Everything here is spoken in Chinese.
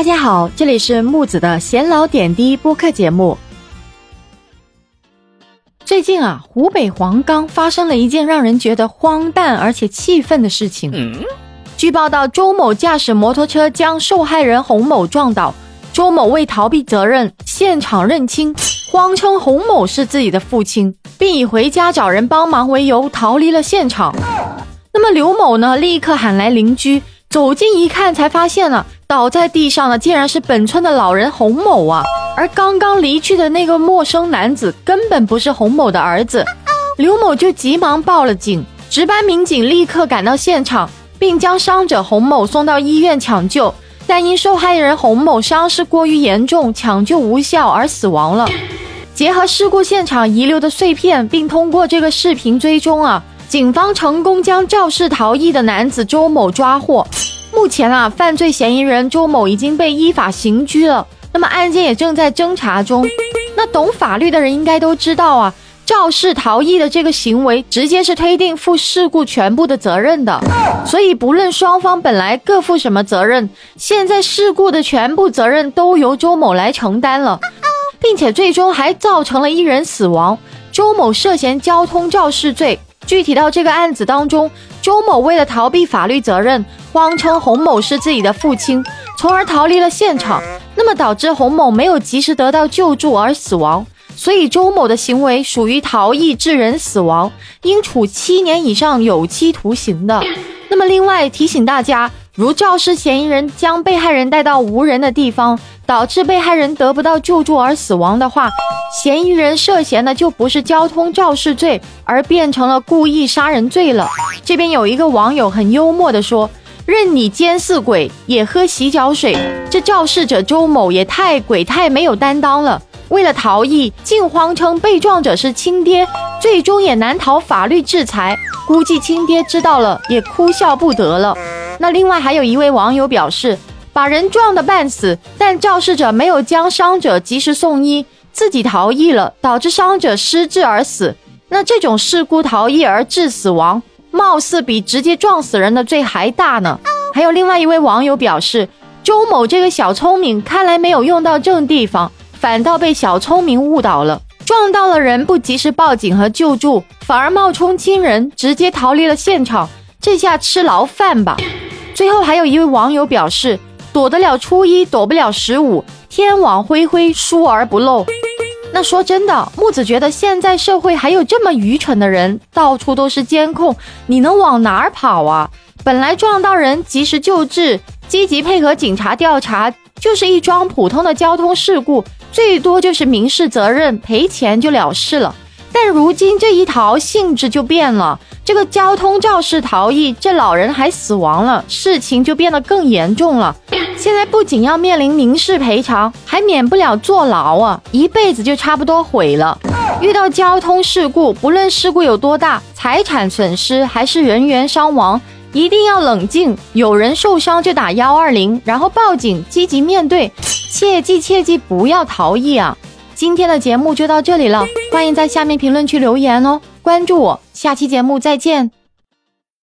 大家好，这里是木子的闲聊点滴播客节目。最近啊，湖北黄冈发生了一件让人觉得荒诞而且气愤的事情。据报道，周某驾驶摩托车将受害人洪某撞倒，周某为逃避责任，现场认亲，谎称洪某是自己的父亲，并以回家找人帮忙为由逃离了现场。那么刘某呢，立刻喊来邻居，走近一看，才发现呢，倒在地上的竟然是本村的老人洪某啊，而刚刚离去的那个陌生男子根本不是洪某的儿子。刘某就急忙报了警，值班民警立刻赶到现场。并将伤者洪某送到医院抢救，但因受害人洪某伤势过于严重，抢救无效而死亡了。结合事故现场遗留的碎片，并通过这个视频追踪啊，警方成功将肇事逃逸的男子周某抓获。目前啊，犯罪嫌疑人周某已经被依法刑拘了，那么案件也正在侦查中。那懂法律的人应该都知道啊。肇事逃逸的这个行为，直接是推定负事故全部的责任的。所以，不论双方本来各负什么责任，现在事故的全部责任都由周某来承担了，并且最终还造成了一人死亡。周某涉嫌交通肇事罪。具体到这个案子当中，周某为了逃避法律责任，谎称洪某是自己的父亲，从而逃离了现场，那么导致洪某没有及时得到救助而死亡。所以周某的行为属于逃逸致人死亡，应处七年以上有期徒刑的。那么，另外提醒大家，如肇事嫌疑人将被害人带到无人的地方，导致被害人得不到救助而死亡的话，嫌疑人涉嫌的就不是交通肇事罪，而变成了故意杀人罪了。这边有一个网友很幽默的说：“任你奸似鬼，也喝洗脚水。”这肇事者周某也太鬼太没有担当了。为了逃逸，竟谎称被撞者是亲爹，最终也难逃法律制裁。估计亲爹知道了也哭笑不得了。那另外还有一位网友表示，把人撞得半死，但肇事者没有将伤者及时送医，自己逃逸了，导致伤者失智而死。那这种事故逃逸而致死亡，貌似比直接撞死人的罪还大呢。还有另外一位网友表示，周某这个小聪明，看来没有用到正地方。反倒被小聪明误导了，撞到了人不及时报警和救助，反而冒充亲人直接逃离了现场，这下吃牢饭吧。最后还有一位网友表示，躲得了初一，躲不了十五，天网恢恢，疏而不漏。那说真的，木子觉得现在社会还有这么愚蠢的人，到处都是监控，你能往哪儿跑啊？本来撞到人及时救治，积极配合警察调查，就是一桩普通的交通事故。最多就是民事责任赔钱就了事了，但如今这一逃性质就变了，这个交通肇事逃逸，这老人还死亡了，事情就变得更严重了。现在不仅要面临民事赔偿，还免不了坐牢啊，一辈子就差不多毁了。遇到交通事故，不论事故有多大，财产损失还是人员伤亡。一定要冷静，有人受伤就打幺二零，然后报警，积极面对，切记切记不要逃逸啊！今天的节目就到这里了，欢迎在下面评论区留言哦，关注我，下期节目再见。